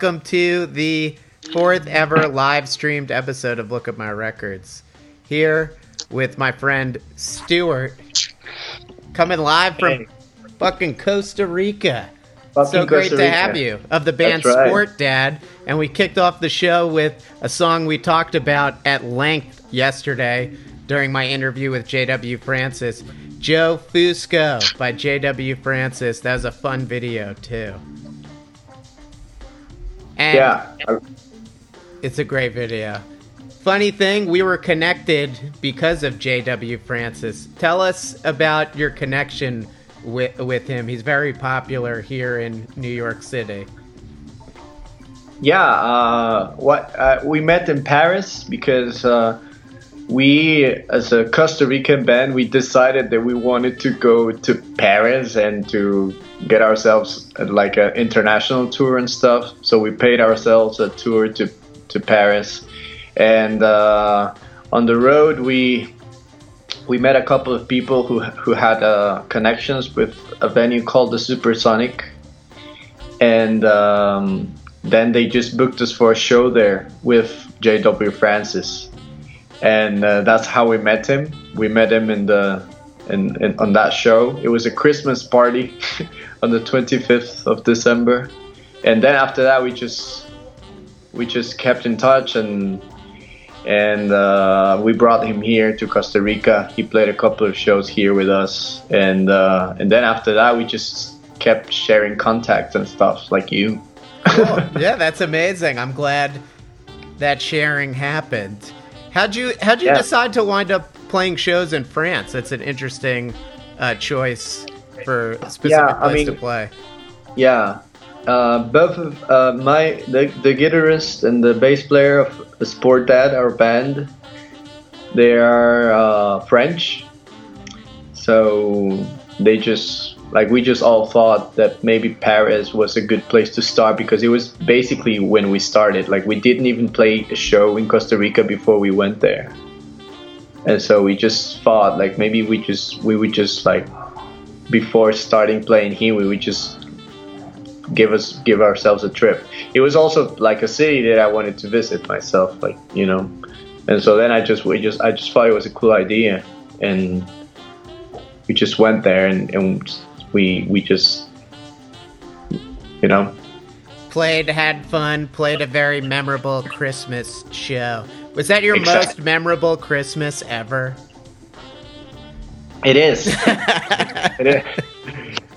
Welcome to the fourth ever live streamed episode of Look at My Records. Here with my friend Stuart, coming live from Hey. fucking Costa Rica. Fucking so great to have you of the band right. Sport Dad, and we kicked off the show with a song we talked about at length yesterday during my interview with J.W. Francis, "Joe Fusco" by J.W. Francis. That was a fun video too. And Yeah, it's a great video. Funny thing, we were connected because of J.W. Francis. Tell us about your connection with with him. He's very popular here in New York City. yeah. Uh, what uh, we met in Paris because uh, we, as a Costa Rican band, we decided that we wanted to go to Paris and to get ourselves like an international tour and stuff. So we paid ourselves a tour to to Paris, and uh, on the road we we met a couple of people who who had uh, connections with a venue called the Supersonic, and um, then they just booked us for a show there with J.W. Francis, and uh, that's how we met him. We met him in the in, in on that show. It was a Christmas party on the 25th of December, and then after that we just we just kept in touch and and uh, we brought him here to Costa Rica. He played a couple of shows here with us, and uh, and then after that, we just kept sharing contacts and stuff like you. yeah, that's amazing. I'm glad that sharing happened. How'd you How'd you Yeah. decide to wind up playing shows in France? That's an interesting uh, choice for a specific Yeah, I place to play. Yeah, uh, both of uh, my the, the guitarist and the bass player of the Sport Dad, our band, they are uh, French, so they just like we just all thought that maybe Paris was a good place to start because it was basically when we started. Like we didn't even play a show in Costa Rica before we went there, and so we just thought like maybe we just we would just like before starting playing here we would just give us give ourselves a trip. It was also like a city that I wanted to visit myself, like you know, and so then I just we just I just thought it was a cool idea, and we just went there and, and we we just you know Played, had fun, played a very memorable Christmas show. Was that your Exact- most memorable Christmas ever? it is it is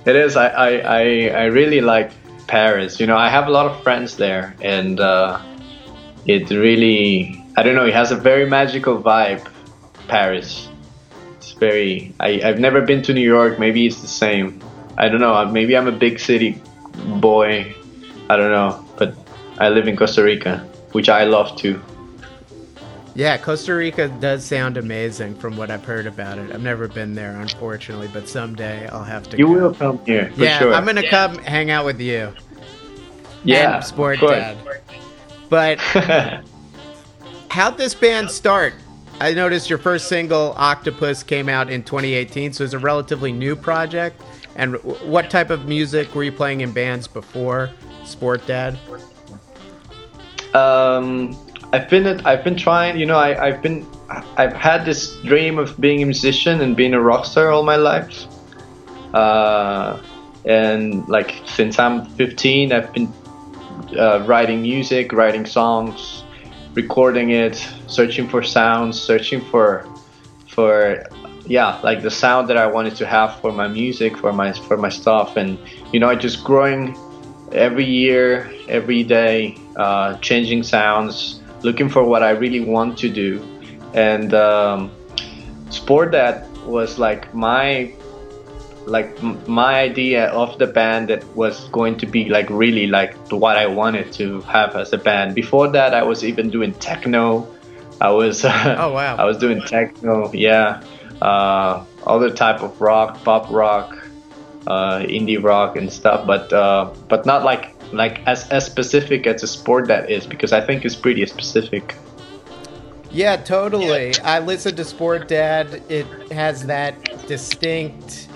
it is I, I I I really like Paris. You know, I have a lot of friends there, and uh, it really I don't know. It has a very magical vibe. Paris. It's very. I I've never been to New York. Maybe it's the same. I don't know. Maybe I'm a big city boy. I don't know, but I live in Costa Rica, which I love too. Yeah, Costa Rica does sound amazing from what I've heard about it. I've never been there, unfortunately, but someday I'll have to. You go. will come here for yeah, sure. I'm gonna come hang out with you. yeah, and Sport of course. Dad. But how'd this band start? I noticed your first single, Octopus, came out in 2018, so it's a relatively new project. And what type of music were you playing in bands before Sport Dad? um, I've been I've been trying. You know, I, I've been I've had this dream of being a musician and being a rock star all my life. Uh, and like since I'm 15, I've been uh, writing music, writing songs, recording it, searching for sounds, searching for for yeah, like the sound that I wanted to have for my music, for my for my stuff, and you know, just growing every year, every day, uh, changing sounds, looking for what I really want to do, and um, Sport Dad was like my like m- my idea of the band that was going to be like really like what I wanted to have as a band. Before that, I was even doing techno. I was Oh, wow. I was doing techno, yeah, uh, other type of rock, pop rock, uh, indie rock and stuff, but uh, but not like like as as specific as a Sport Dad is because I think it's pretty specific. Yeah, totally. I listened to Sport Dad. It has that distinct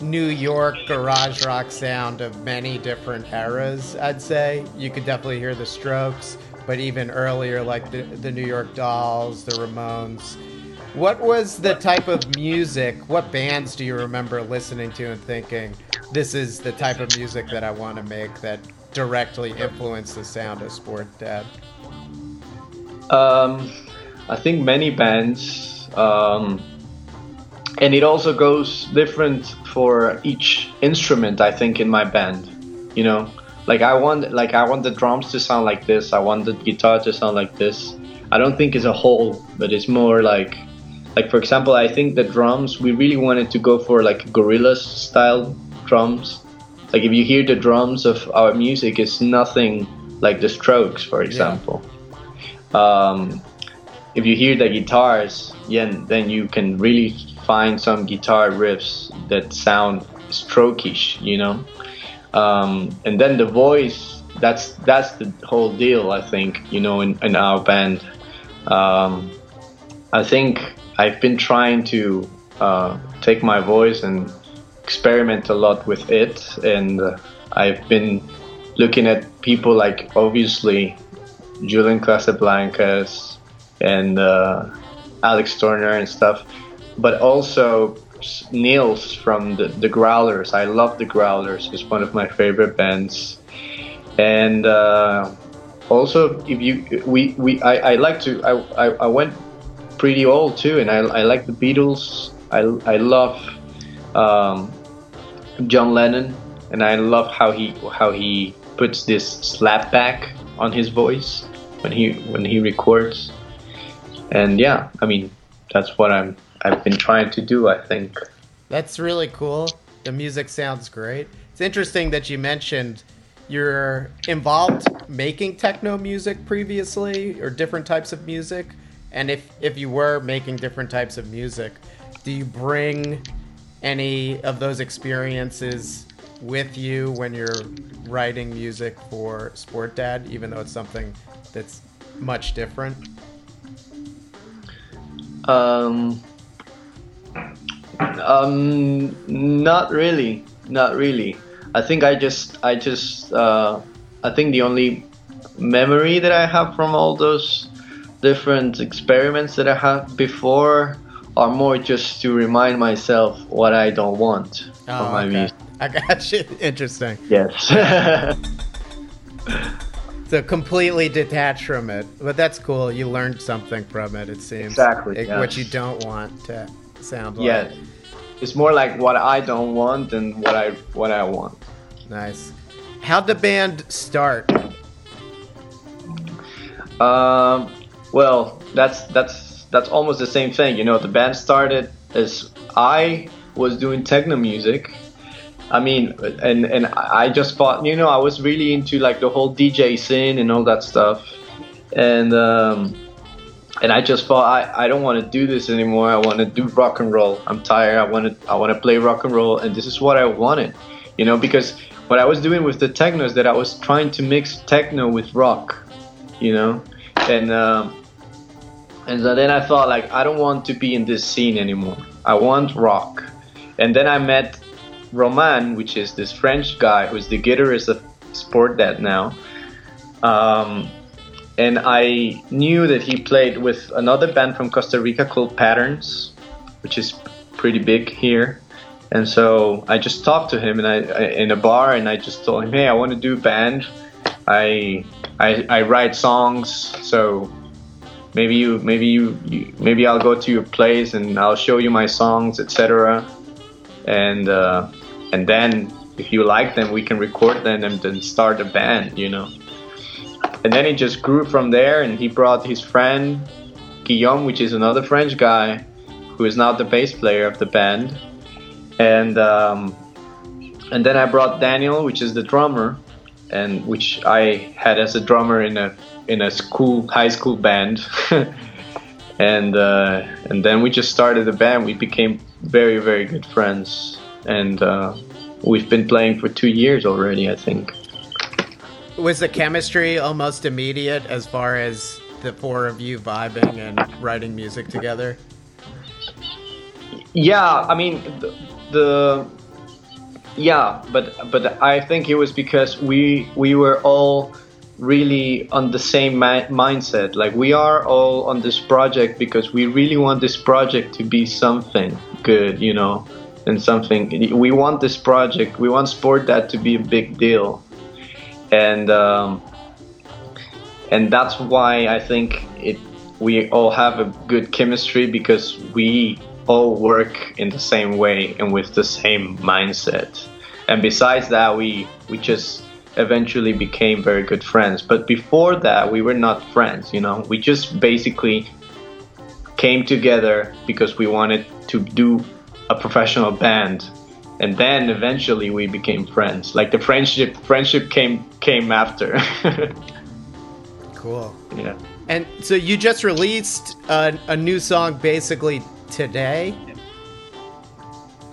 New York garage rock sound of many different eras, I'd say. You could definitely hear the strokes, but even earlier, like the, the New York Dolls, the Ramones. What was the type of music? What bands do you remember listening to and thinking, this is the type of music that I want to make that directly influenced the sound of Sport Dad? Um, I think many bands. Um, and it also goes different for each instrument i think in my band you know? Like i want like i want the drums to sound like this. I want the guitar to sound like this. I don't think it's a whole but it's more like like for example i think the drums we really wanted to go for like Gorillaz style drums. Like if you hear the drums of our music it's nothing like the strokes for example. Yeah. um, if you hear the guitars yeah then you can really find some guitar riffs that sound strokish, you know. Um, and then the voice, that's that's the whole deal. I think you know in, in our band. Um, I think I've been trying to uh, take my voice and experiment a lot with it, and uh, I've been looking at people like obviously Julian Casablancas and uh, Alex Turner and stuff but also Nils from the, the Growlers. I love the Growlers. It's one of my favorite bands. And uh, also, if you we, we I, I like to I, I, I went pretty old too, and I, I like the Beatles. I, I love um, John Lennon, and I love how he how he puts this slapback on his voice when he when he records. And yeah, I mean that's what I'm I've been trying to do. I think that's really cool. The music sounds great. It's interesting that you mentioned you're involved making techno music previously or different types of music. And if if you were making different types of music, do you bring any of those experiences with you when you're writing music for Sport Dad, even though it's something that's much different? Um, um, not really, not really. I think I just, I just, uh, I think the only memory that I have from all those different experiments that I had before are more just to remind myself what I don't want oh, from my okay. music. I got you. Interesting. Yes. so completely detached from it, but that's cool. You learned something from it. It seems exactly it, yes. what you don't want to sound like. Yeah, it's more like what I don't want than what I what I want. Nice. How'd the band start? Um, well, that's that's that's almost the same thing. You know, the band started as I was doing techno music. I mean, and and I just thought, you know, I was really into like the whole DJ scene and all that stuff, and um, and I just thought I, I don't want to do this anymore. I want to do rock and roll. I'm tired. I want to I want to play rock and roll, and this is what I wanted, you know, because what I was doing with the techno is that I was trying to mix techno with rock, you know, and um, and so then I thought like I don't want to be in this scene anymore. I want rock, and then I met Roman, which is this French guy who's the guitarist of Sport Dad now. Um, and I knew that he played with another band from Costa Rica called Patterns, which is pretty big here. And so I just talked to him and I, I in a bar and I just told him, "Hey, I want to do a band. I, I I write songs, so maybe you maybe you, you maybe I'll go to your place and I'll show you my songs, etc. And uh, and then if you like them, we can record them and then start a band, you know." And then it just grew from there and he brought his friend guillaume which is another french guy who is now the bass player of the band. And um, and then i brought daniel which is the drummer and which i had as a drummer in a in a school high school band. And uh, and then we just started the band. We became very very good friends. And uh, we've been playing for two years already i think was the chemistry almost immediate as far as the four of you vibing and writing music together? Yeah, I mean the the, yeah, but but I think it was because we we were all really on the same ma- mindset. Like we are all on this project because we really want this project to be something good, you know, and something. We want this project. We want Sport Dad to be a big deal, and um, and that's why I think it. We all have a good chemistry because we all work in the same way and with the same mindset. And besides that, we we just eventually became very good friends. But before that, we were not friends, you know. We just basically came together because we wanted to do a professional band. And then eventually we became friends. Like the friendship friendship came came after. cool. Yeah. And so you just released a, a new song basically today.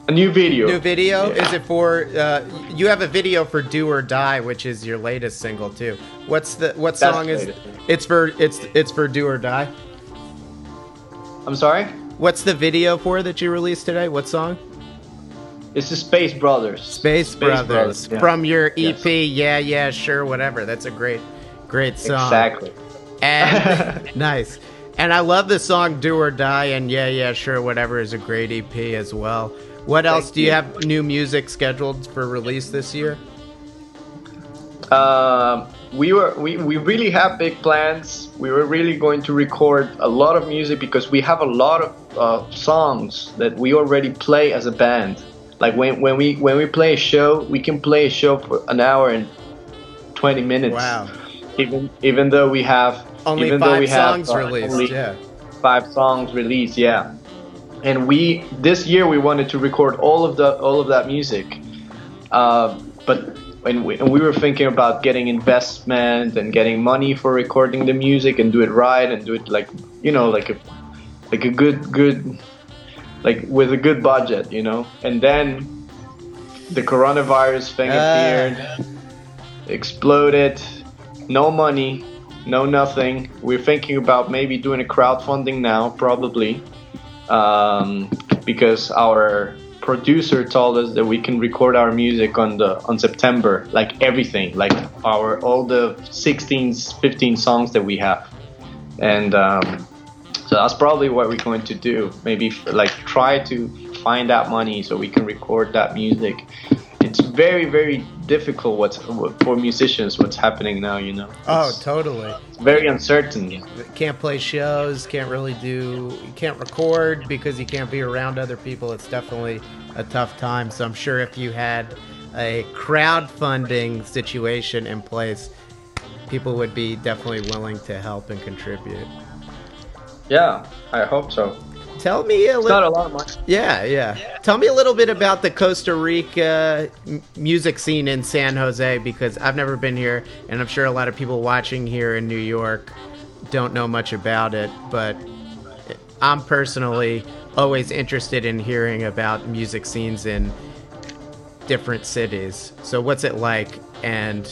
A new video. New video? Yeah. Is it for? Uh, you have a video for "Do or Die," which is your latest single too. What's the what That's song is? latest. It's for it's it's for "Do or Die." I'm sorry. What's the video for that you released today? What song? It's the Space Brothers. Space, Brothers, Brothers, yeah. from your EP. Yes. Yeah, yeah, sure, whatever. That's a great, great song. Exactly. And nice. And I love the song "Do or Die" and "Yeah, yeah, sure, whatever" is a great EP as well. What else Thank do you you. have new music scheduled for release this year? Um, we were we, we really have big plans. We were really going to record a lot of music because we have a lot of uh, songs that we already play as a band. Like when, when we when we play a show, we can play a show for an hour and twenty minutes. Wow. Even even though we have Only even though five we have, songs uh, released. only yeah. five songs released yeah and we this year we wanted to record all of the all of that music uh, but when we, and we were thinking about getting investment and getting money for recording the music and do it right and do it like you know like a like a good good like with a good budget you know? And then the coronavirus thing Ah. appeared exploded no money no nothing. We're thinking about maybe doing a crowdfunding now probably um, because our producer told us that we can record our music on the on september like everything like our all the 16 15 songs that we have. And um, so that's probably what we're going to do maybe like try to find that money so we can record that music it's very very difficult what's for musicians what's happening now you know Oh, It's totally. very uncertain Can't play shows. Can't really do. You can't record because you can't be around other people. It's definitely a tough time. So I'm sure if you had a crowdfunding situation in place, people would be definitely willing to help and contribute. Yeah i hope so Tell me a it's not little. a lot of money Yeah, yeah. Tell me a little bit about the Costa Rica m- music scene in San Jose because I've never been here, and I'm sure a lot of people watching here in New York don't know much about it. But I'm personally always interested in hearing about music scenes in different cities. So, what's it like, and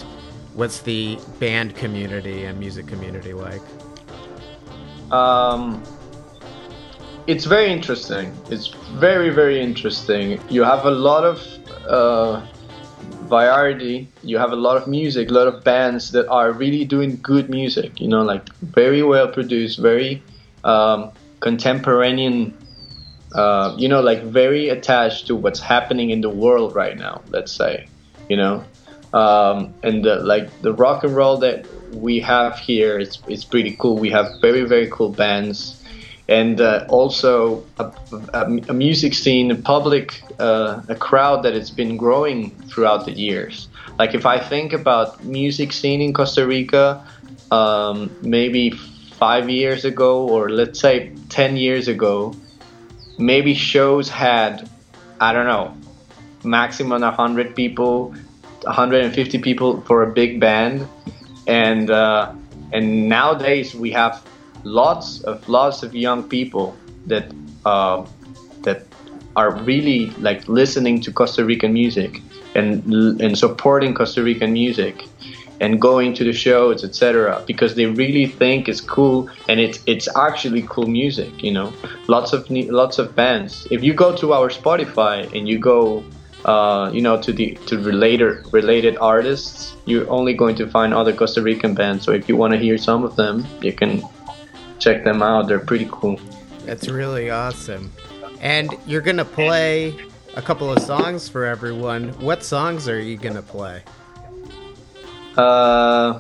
what's the band community and music community like? Um, it's very interesting. It's very very interesting. You have a lot of uh, variety. You have a lot of music, a lot of bands that are really doing good music. You know, like very well produced, very um, contemporanean. Uh, you know, like very attached to what's happening in the world right now. Let's say, you know, um, and the, like the rock and roll that we have here is is pretty cool. We have very very cool bands, and uh, also a, a, music scene, a public, uh, a crowd that has been growing throughout the years. Like if I think about music scene in Costa Rica, um, maybe five years ago, or let's say ten years ago, maybe shows had, I don't know, maximum 100 people 150 people for a big band and uh, and nowadays we have lots of lots of young people that uh, that are really like listening to Costa Rican music and and supporting Costa Rican music and going to the shows etc because they really think it's cool and it's it's actually cool music you know? Lots of lots of bands. If you go to our Spotify and you go uh, you know, to the to related related artists, you're only going to find other Costa Rican bands. So if you want to hear some of them, you can check them out. They're pretty cool. That's really awesome. And you're gonna play a couple of songs for everyone. What songs are you gonna play? Uh,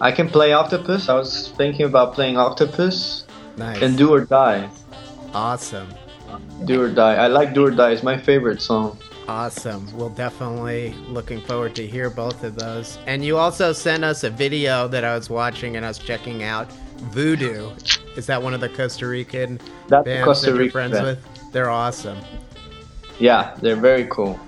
I can play Octopus. I was thinking about playing Octopus Nice. and Do or Die. awesome. Do or Die. I like Do or Die. It's my favorite song. Awesome. We'll definitely looking forward to hear both of those. And you also sent us a video that I was watching and I was checking out. Voodoo. Is that one of the Costa Rican That's bands Costa that you're friends band. with? They're awesome. Yeah, they're very cool.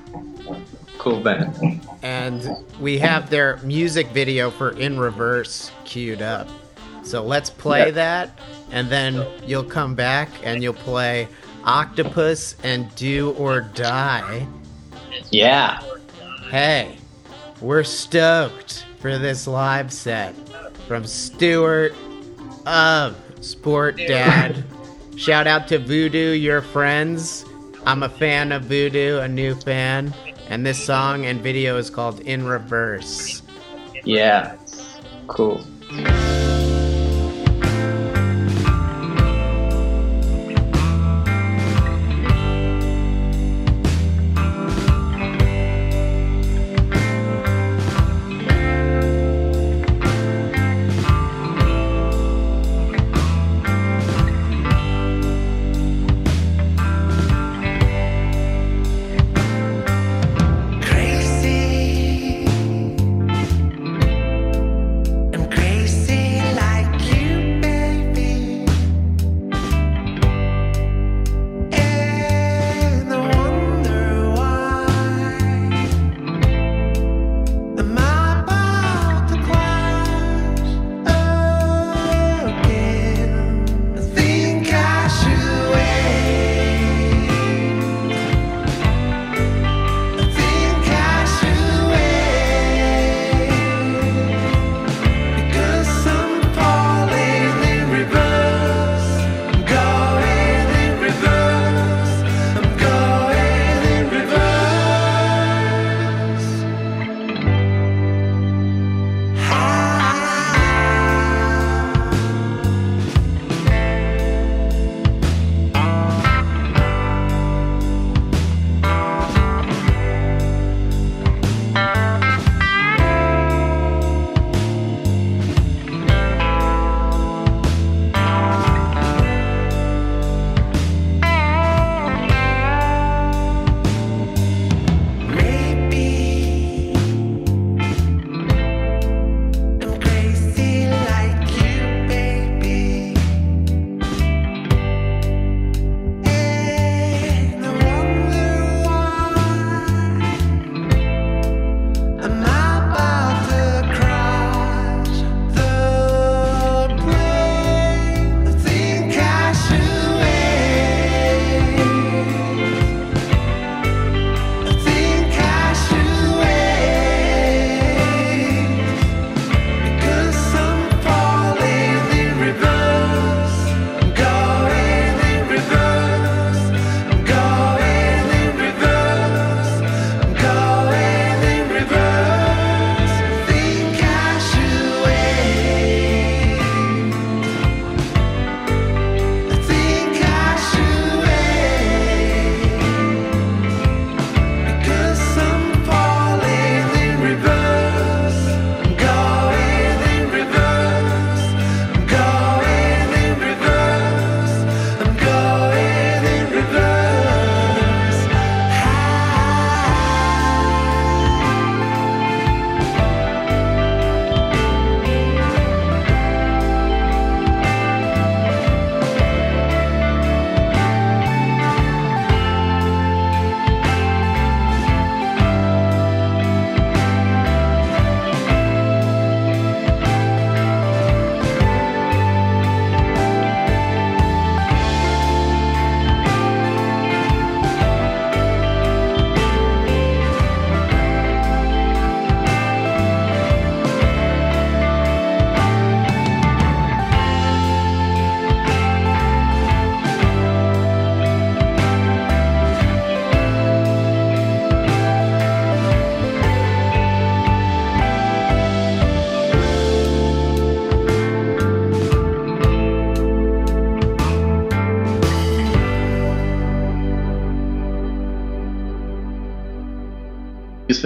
Cool band. And we have their music video for In Reverse queued up. So let's play Yeah. that and then you'll come back and you'll play Octopus and Do or Die. Yeah. Hey, we're stoked for this live set from Stuart of Sport Dad. Shout out to Voodoo, your friends. I'm a fan of Voodoo, a new fan. And this song and video is called In Reverse. Yeah. Cool.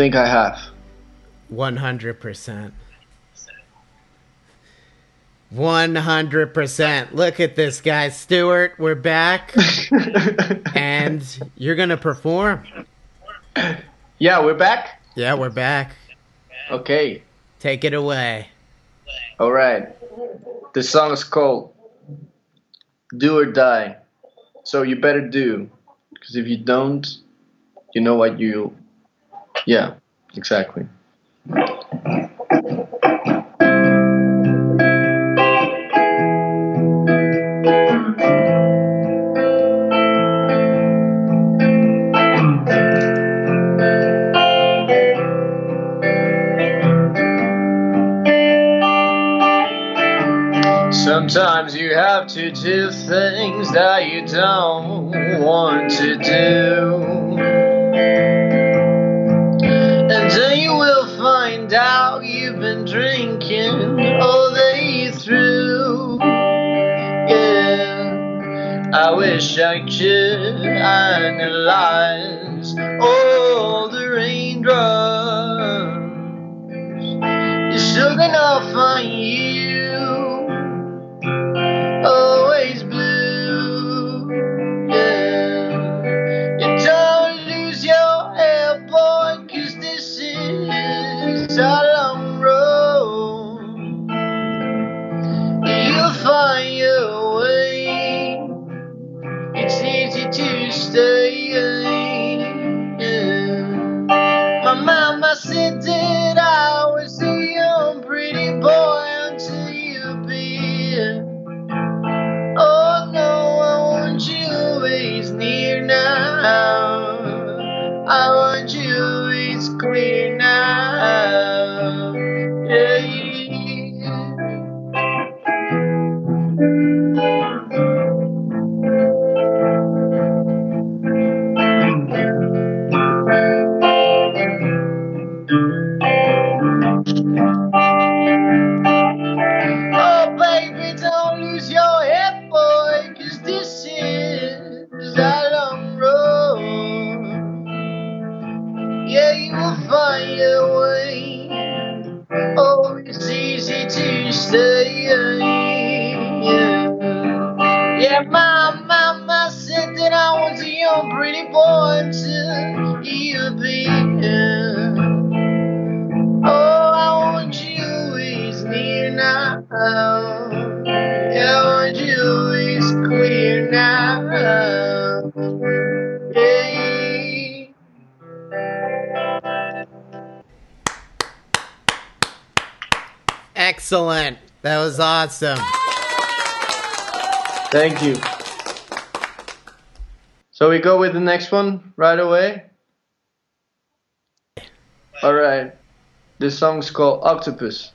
think I have? 100%. 100%. Look at this, guy, Stuart, we're back. and you're going to perform. Yeah, we're back. Yeah, we're back. Okay. Take it away. All right. The song is called Do or Die. So you better do. Because if you don't, you know what you yeah, exactly. Sometimes you have to do things that you don't want to do. drinking all day through. Yeah, I wish I could analyze all the raindrops. It's still gonna find you. awesome. Thank you. So we go with the next one right away. All right. This song's called Octopus.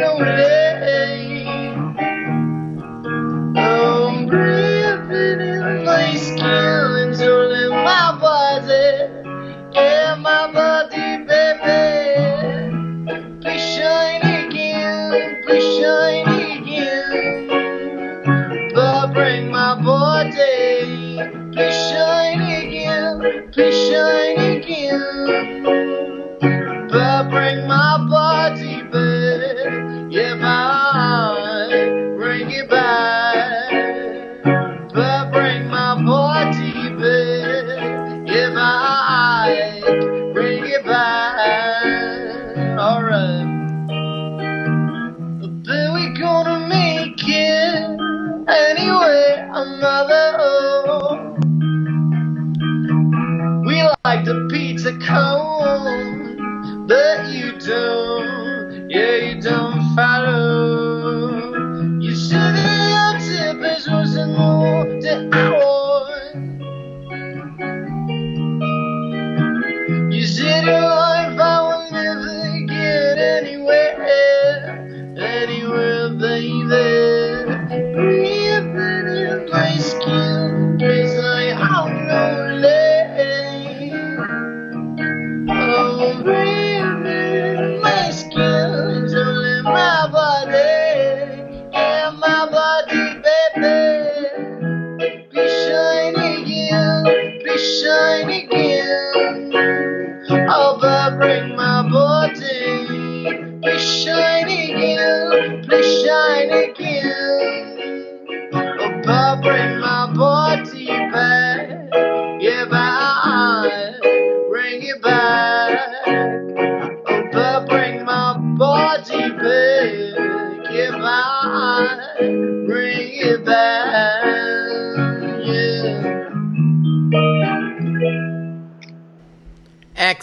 lonely.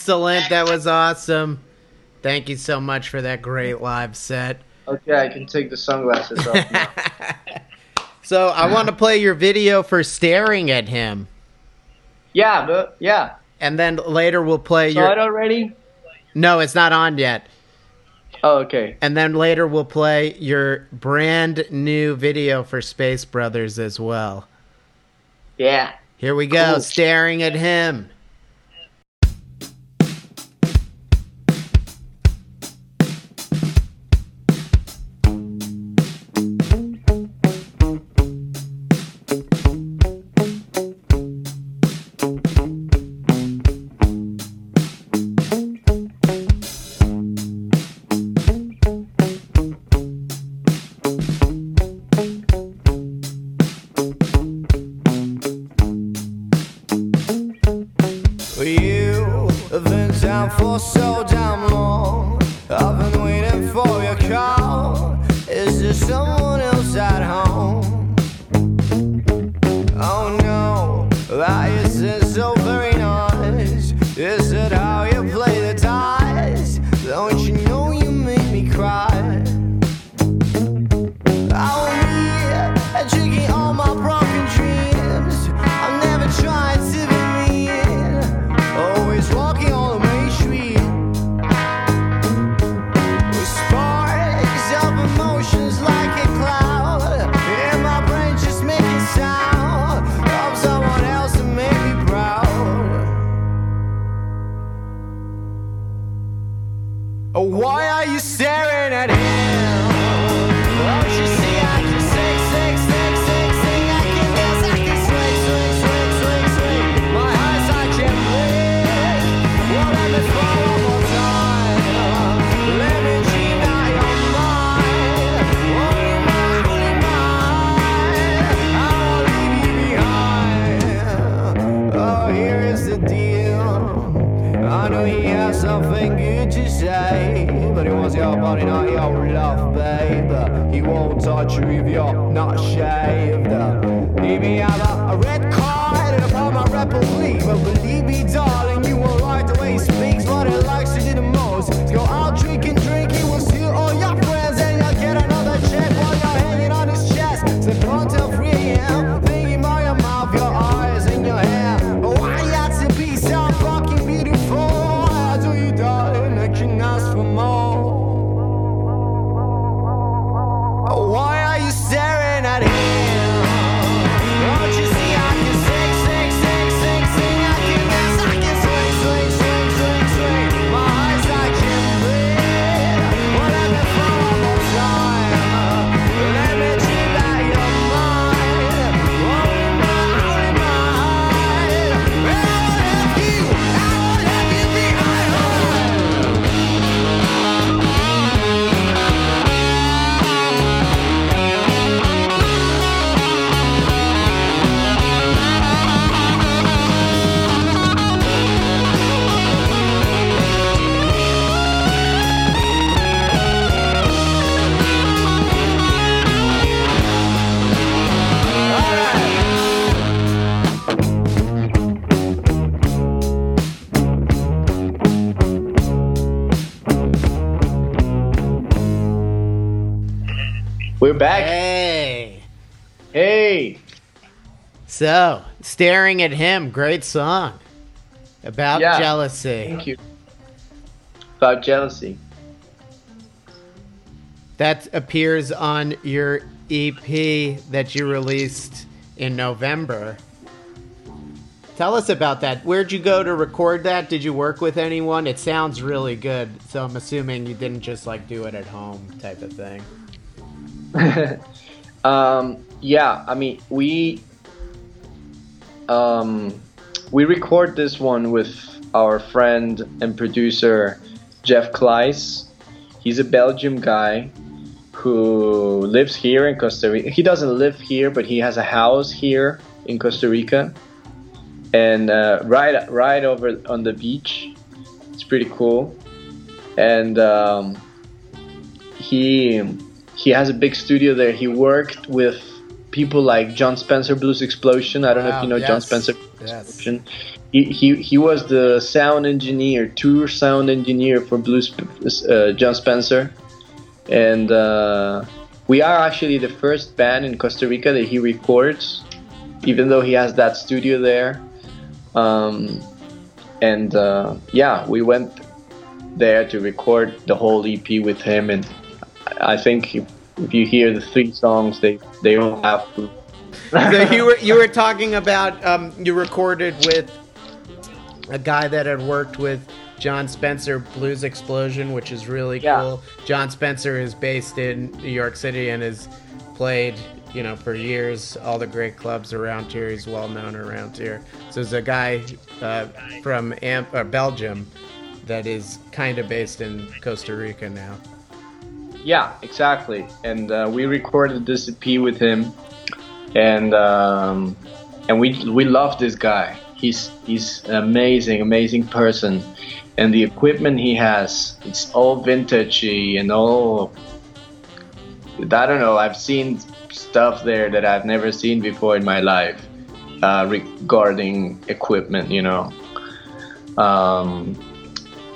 Excellent. That was awesome. Thank you so much for that great live set. Okay, I can take the sunglasses off now. so I want to play your video for staring at him. Yeah, but yeah. And then later we'll play Saw your. it already? No, it's not on yet. Oh, okay. And then later we'll play your brand new video for Space Brothers as well. Yeah. Here we go, cool. staring at him. So, staring at him, great song about Yeah. jealousy. Thank you. About jealousy. That appears on your EP that you released in November. Tell us about that. Where'd you go to record that? Did you work with anyone? It sounds really good, so I'm assuming you didn't just like do it at home type of thing. um, yeah, I mean we um, we record this one with our friend and producer Jeff Kleiss. He's a Belgium guy who lives here in Costa Rica. He doesn't live here, but he has a house here in Costa Rica, and uh, right right over on the beach. It's pretty cool, and um, he he has a big studio there. He worked with people like Jon Spencer Blues Explosion. I don't know if you know Jon yes, Spencer yes. Explosion. He, he, he was the sound engineer, tour sound engineer for Blues uh, Jon Spencer, and uh, we are actually the first band in Costa Rica that he records, even though he has that studio there. Um, and uh, yeah, we went there to record the whole EP with him, and I think if, if you hear the three songs, they they all have to. so you were you were talking about um, you recorded with a guy that had worked with Jon Spencer Blues Explosion, which is really Yeah. cool. Jon Spencer is based in New York City and has played, you know, for years all the great clubs around here. He's well known around here. So there's a guy uh, from Amp- uh, Belgium that is kind of based in Costa Rica now. Yeah, exactly. And uh, we recorded this EP with him, and um, and we we love this guy. He's he's an amazing, amazing person, and the equipment he has, it's all vintagey and all. I don't know. I've seen stuff there that I've never seen before in my life uh, regarding equipment. You know. Um,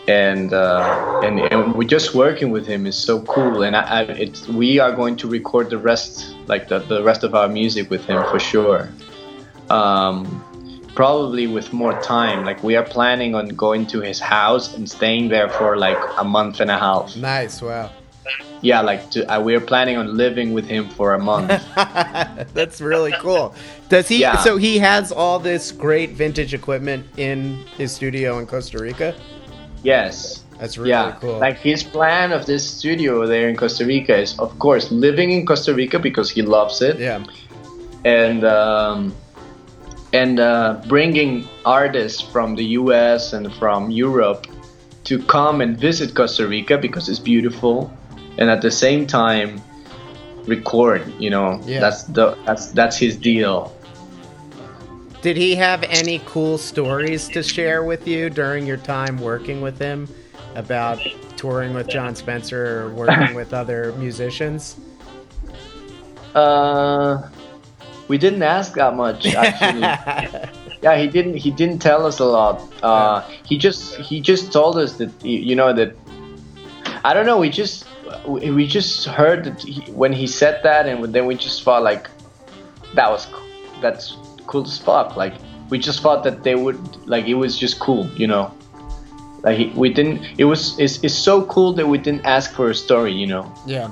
and uh, and and we're just working with him is so cool and I, I it's we are going to record the rest like the, the rest of our music with him for sure um, probably with more time like we are planning on going to his house and staying there for like a month and a half Nice, wow. yeah like to, uh, we're planning on living with him for a month That's really cool. Does he? Yeah. So he has all this great vintage equipment in his studio in Costa Rica. Yes That's really yeah cool. like his plan of this studio there in costa rica is of course living in costa rica because he loves it yeah, and um, and uh, bringing artists from the U.S. and from Europe to come and visit Costa Rica because it's beautiful, and at the same time record. You know, Yeah. that's the that's that's his deal. Did he have any cool stories to share with you during your time working with him about touring with Jon Spencer or working with other musicians? Uh, we didn't ask that much actually. yeah, he didn't. He didn't tell us a lot. Uh, he just he just told us that you know that I don't know. We just we we just heard that he, when he said that, and then we just felt like that was that's cool as fuck. Like we just thought that they would like it was just cool, you know. Like we didn't. It was it's, it's so cool that we didn't ask for a story, you know yeah.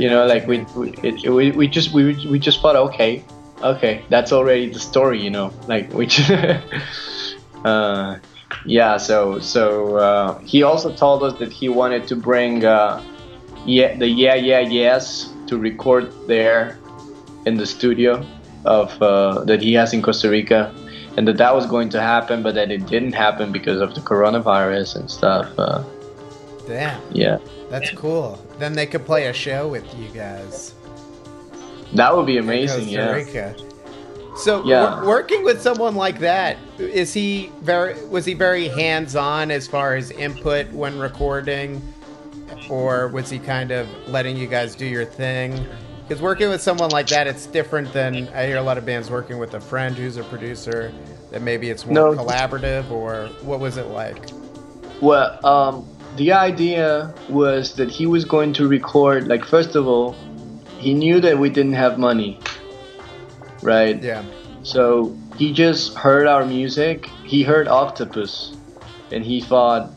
You know like we we, it, we we just we, we just thought okay okay that's already the story you know like we just, uh yeah so so uh, he also told us that he wanted to bring uh yeah the yeah yeah yes to record there in the studio of uh, that he has in Costa Rica and that that was going to happen but that it didn't happen because of the coronavirus and stuff uh, Damn, yeah that's cool. Then they could play a show with you guys. that would be in amazing Costa yeah Rica. So Yeah. wor- working with someone like that, is he very was he very hands-on as far as input when recording or was he kind of letting you guys do your thing? Cuz working with someone like that it's different than I hear a lot of bands working with a friend who's a producer that maybe it's more No. collaborative or what was it like? Well, um, the idea was that he was going to record. Like, first of all, he knew that we didn't have money. right? Yeah. So he just heard our music. He heard Octopus, and he thought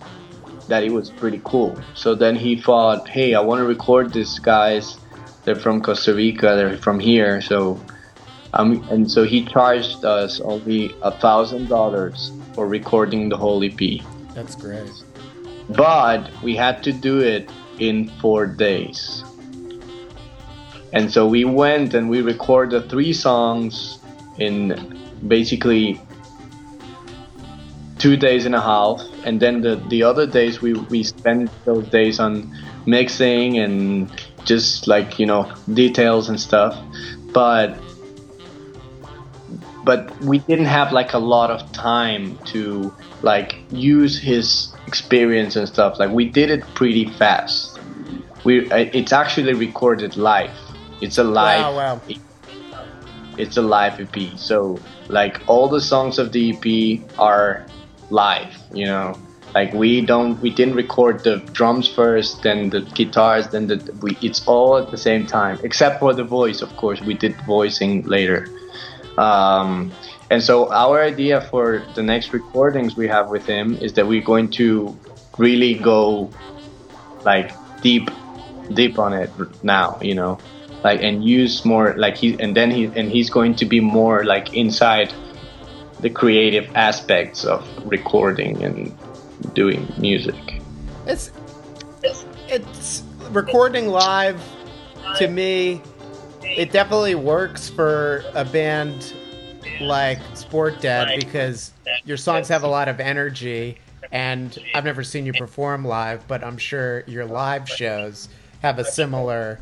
that it was pretty cool. So then he thought, hey, I want to record these guys. They're from Costa Rica. They're from here. So, um, and so he charged us only a thousand dollars for recording the whole EP. That's great. But we had to do it in four days. And so we went and we recorded three songs in basically two days and a half. And then the, the other days we, we spent those days on mixing and just like, you know, details and stuff. But but we didn't have like a lot of time to like use his experience and stuff. Like we did it pretty fast. We uh, it's actually recorded live. It's a live Wow, wow. it's a live ep so like all the songs of the ep are live you know like we don't we didn't record the drums first then the guitars then the we it's all at the same time except for the voice of course. We did voicing later. Um, and so our idea for the next recordings we have with him is that we're going to really go like deep deep on it now you know? Like and use more like he and then he and he's going to be more like inside the creative aspects of recording and doing music It's it's recording live to me it definitely works for a band like Sport Dad because your songs have a lot of energy and I've never seen you perform live but I'm sure your live shows have a similar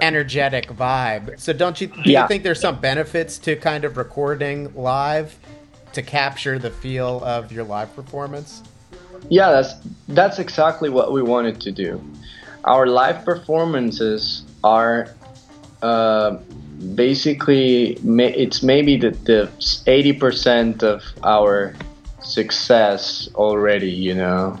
energetic vibe. So don't you do Yeah. you think there's some benefits to kind of recording live to capture the feel of your live performance? Yeah, that's that's exactly what we wanted to do. Our live performances are uh, basically it's maybe the the eighty percent of our success already. You know,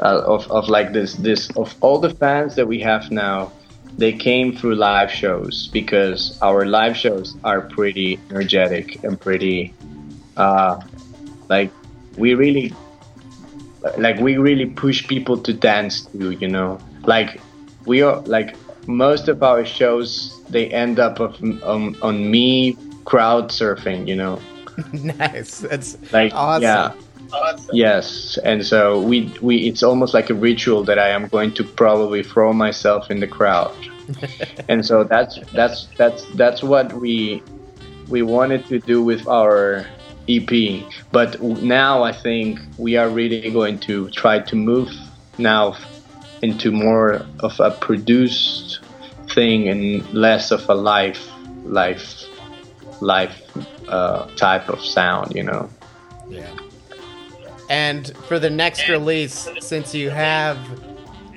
uh, of of like this this of all the fans that we have now. They came through live shows because our live shows are pretty energetic and pretty, uh, like we really like we really push people to dance to you know? Like we are like most of our shows they end up of, um, on me crowd surfing you know? Nice. That's like awesome. yeah. Yes. And so we we it's almost like a ritual that i am going to probably throw myself in the crowd. And so that's that's that's that's what we we wanted to do with our ep but now i think we are really going to try to move now into more of a produced thing and less of a life, live live uh, type of sound you know Yeah. And for the next release, since you have,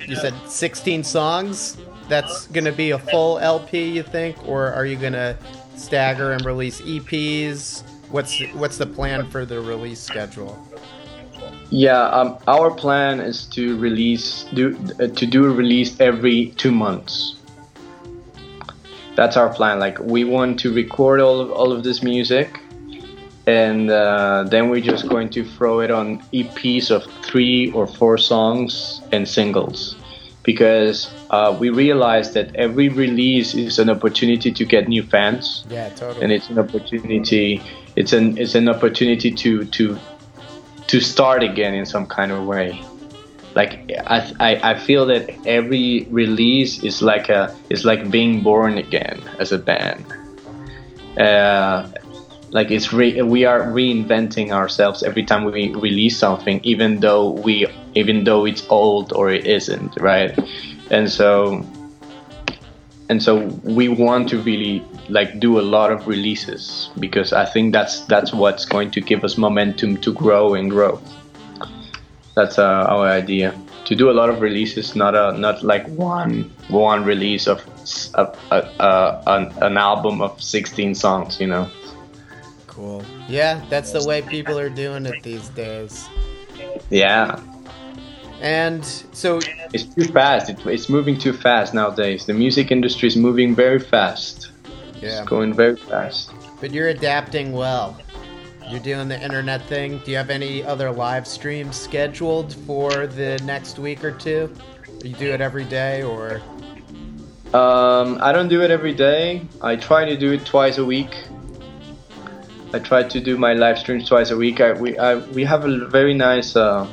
you said 16 songs, that's going to be a full LP, you think? Or are you going to stagger and release EPs? What's what's the plan for the release schedule? Yeah, um, our plan is to release do uh, to do a release every two months. That's our plan. Like we want to record all of all of this music, and uh, then we're just going to throw it on EPs of three or four songs and singles, because uh, we realize that every release is an opportunity to get new fans Yeah, totally. and it's an opportunity it's an it's an opportunity to to to start again in some kind of way. Like I, I, I feel that every release is like a is like being born again as a band. Uh, like it's re- we are reinventing ourselves every time we release something even though we even though it's old or it isn't right? And so and so we want to really like do a lot of releases because I think that's that's what's going to give us momentum to grow and grow. That's uh, our idea to do a lot of releases, not a not like one one release of a, a, a, an, an album of 16 songs, you know. Cool. Yeah, that's the way people are doing it these days. Yeah, And so, it's too fast. It, it's moving too fast nowadays. The music industry is moving very fast. Yeah. It's going very fast. But you're adapting well. You're doing the internet thing. Do you have any other live streams scheduled for the next week or two? You do it every day or Um, I don't do it every day. I try to do it twice a week. I try to do my live streams twice a week. I, we I, we have a very nice. Uh,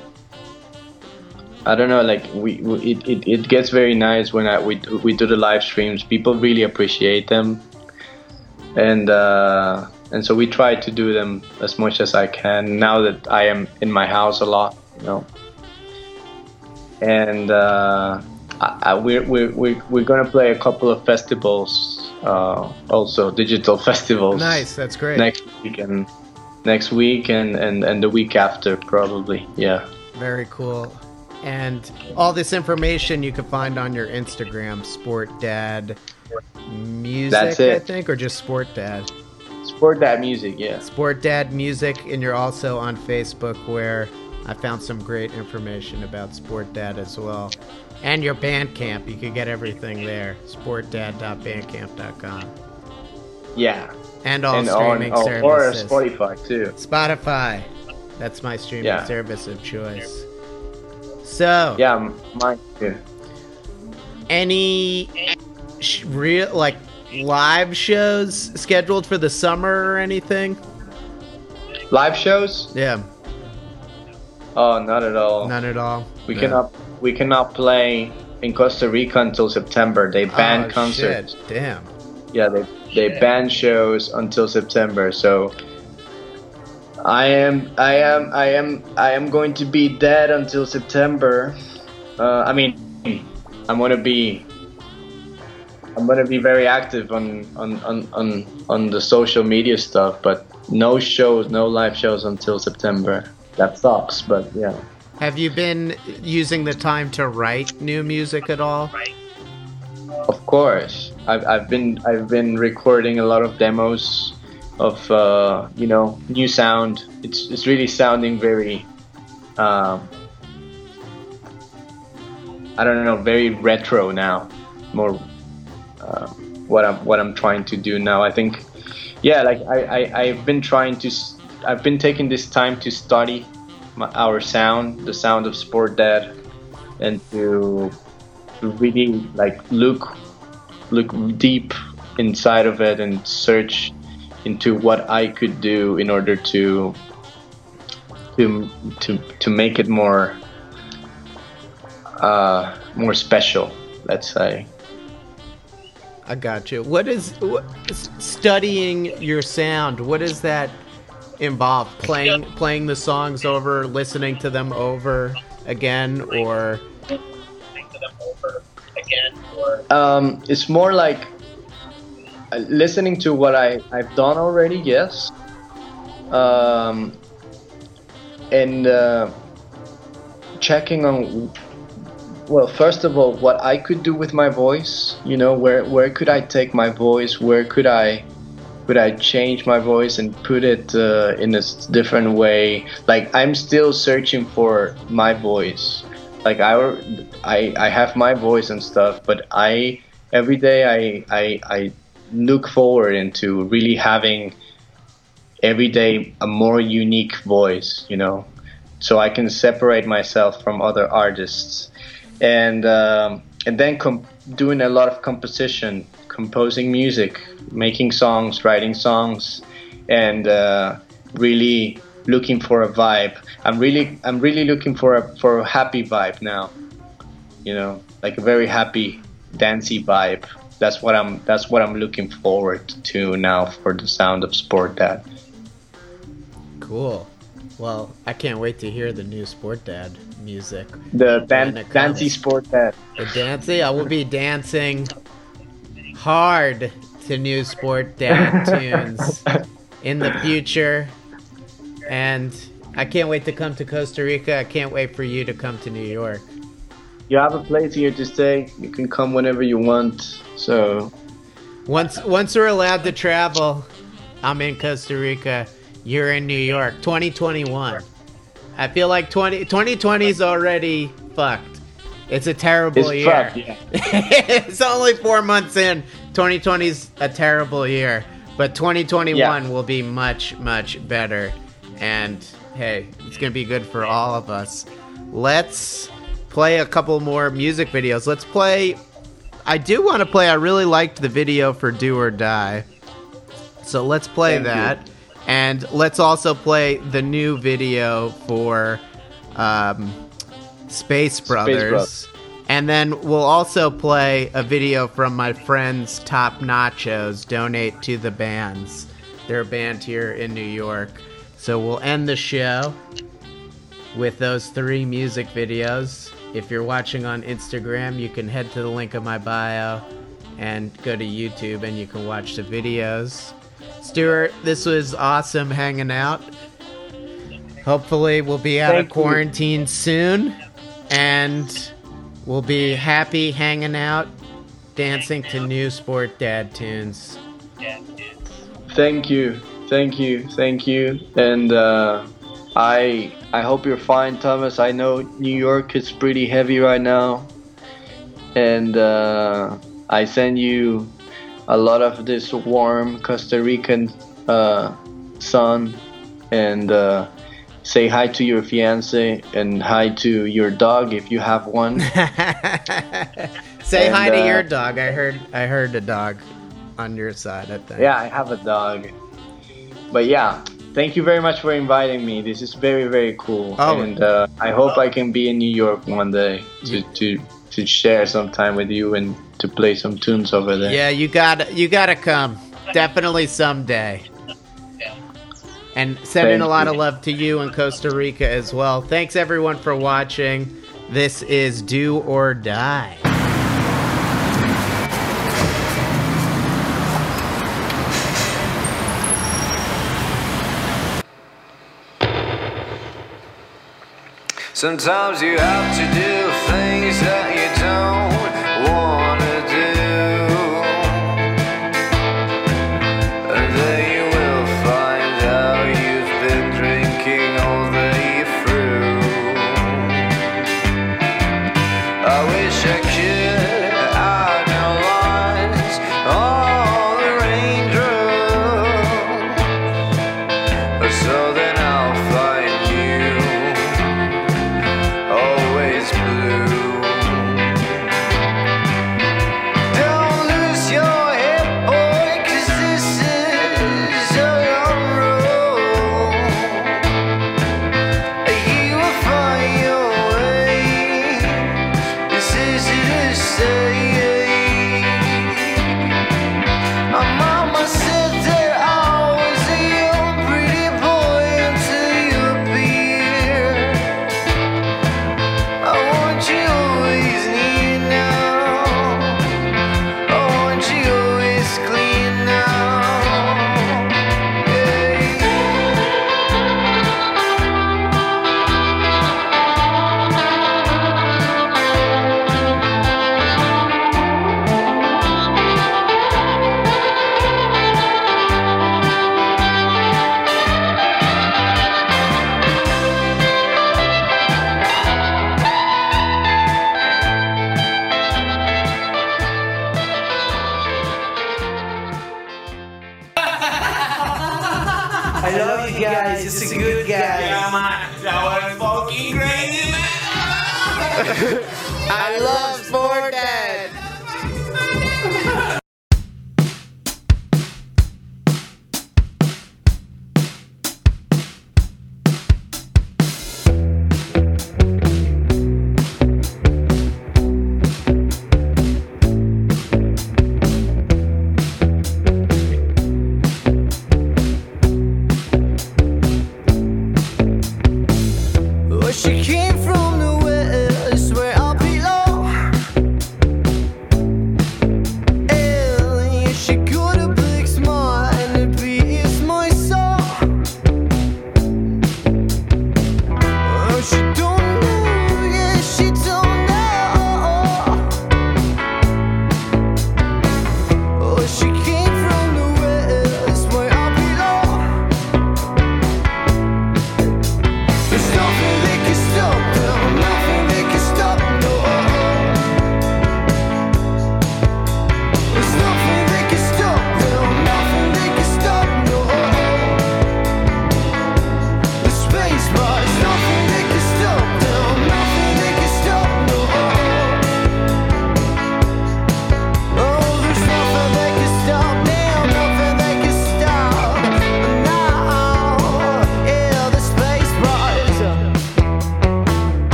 I don't know, like we, we it, it, it gets very nice when I, we we do the live streams. People really appreciate them, and uh, and so we try to do them as much as I can now that I am in my house a lot, you know. And uh, I, I, we're, we're, we're, we're gonna play a couple of festivals, uh, also digital festivals. Nice, that's great. Next week and next week and, and, and the week after probably. Yeah. Very cool. And all this information you can find on your Instagram, Sport Dad Music, That's I think, or just Sport Dad. Sport Dad music, yeah. Sport Dad Music, and you're also on Facebook where I found some great information about Sport Dad as well. And your Bandcamp, you can get everything there. Sportdad.bandcamp.com. Yeah. And all and streaming on, oh, or. Spotify too. Spotify. That's my streaming Yeah. service of choice. So, Yeah, mine too. any sh- real like live shows scheduled for the summer or anything? Live shows? Yeah, Oh, not at all. Not at all. we No. cannot we cannot play in Costa Rica until September. They oh, ban Oh, concerts. shit. Damn. Yeah, they they ban shows until September. So I am I am I am I am going to be dead until September. Uh, I mean, I'm gonna be I'm gonna be very active on on, on, on on the social media stuff, but no shows, no live shows until September. That sucks, but yeah. Have you been using the time to write new music at all? Of course, I've, I've been I've been recording a lot of demos of uh, you know new sound. It's it's really sounding very, um, I don't know, very retro now. More uh, what I'm what I'm trying to do now. I think, yeah, like I, I I've been trying to I've been taking this time to study my, our sound, the sound of Sport Dad, and to to really like look look deep inside of it and search into what I could do in order to to to to make it more uh, more special. Let's say. I got you. What is what, studying your sound? What does that involve? Playing playing the songs over, listening to them over again, or Um, it's more like listening to what I, I've done already, yes. Um, and uh, checking on, well, first of all, what I could do with my voice. You know, where where could I take my voice? Where could I could I change my voice and put it uh, in a different way? Like I'm still searching for my voice. Like I, I, I have my voice and stuff, but I every day I, I, I look forward into really having every day a more unique voice. You know, so I can separate myself from other artists, and um, and then com- doing a lot of composition, composing music, making songs, writing songs, and uh, really looking for a vibe. I'm really I'm really looking for a for a happy vibe now. You know, like a very happy, dancey vibe. That's what I'm that's what I'm looking forward to now for the sound of Sport Dad. cool. Well, I can't wait to hear the new Sport Dad music. The dan- it dancey. Sport Dad. The dancing, I will be dancing hard to new Sport Dad tunes in the future. And I can't wait to come to Costa Rica. I can't wait for you to come to New York. You have a place here to stay. You can come whenever you want. So Once once we're allowed to travel, I'm in Costa Rica. You're in New York. 2021. I feel like 20 2020 is already fucked. It's a terrible it's year. fucked. Yeah. it's only four months in. 2020 is a terrible year, but 2021 Yeah. will be much, much better. And hey, it's gonna be good for all of us. Let's play a couple more music videos. Let's play. I do want to play. I really liked the video for "Do or Die," so let's play Thank you. that. And let's also play the new video for um, Space Brothers. Brothers. And then we'll also play a video from my friends Top Nachos donate to the bands. They're a band here in New York. So we'll end the show with those three music videos. If you're watching on Instagram, you can head to the link of my bio and go to YouTube and you can watch the videos. Stuart, this was awesome hanging out. Hopefully, we'll be out Thank of you. quarantine soon and we'll be happy hanging out, dancing to new Sport Dad tunes. Thank you, thank you, thank you, and uh, I I hope you're fine, Thomas. I know New York is pretty heavy right now, and uh, I send you a lot of this warm Costa Rican uh, sun, and uh, say hi to your fiance and hi to your dog if you have one. Say And, hi to uh, your dog. I heard I heard a dog on your side, I think. Yeah, I have a dog. But yeah, thank you very much for inviting me. This is very very cool, Oh. and uh, I hope I can be in New York one day to to to share some time with you and to play some tunes over there. Yeah, you got you got to come. Definitely someday. And sending Thank a lot you. of love to you in Costa Rica as well. Thanks everyone for watching. This is Do or Die. Sometimes you have to do things that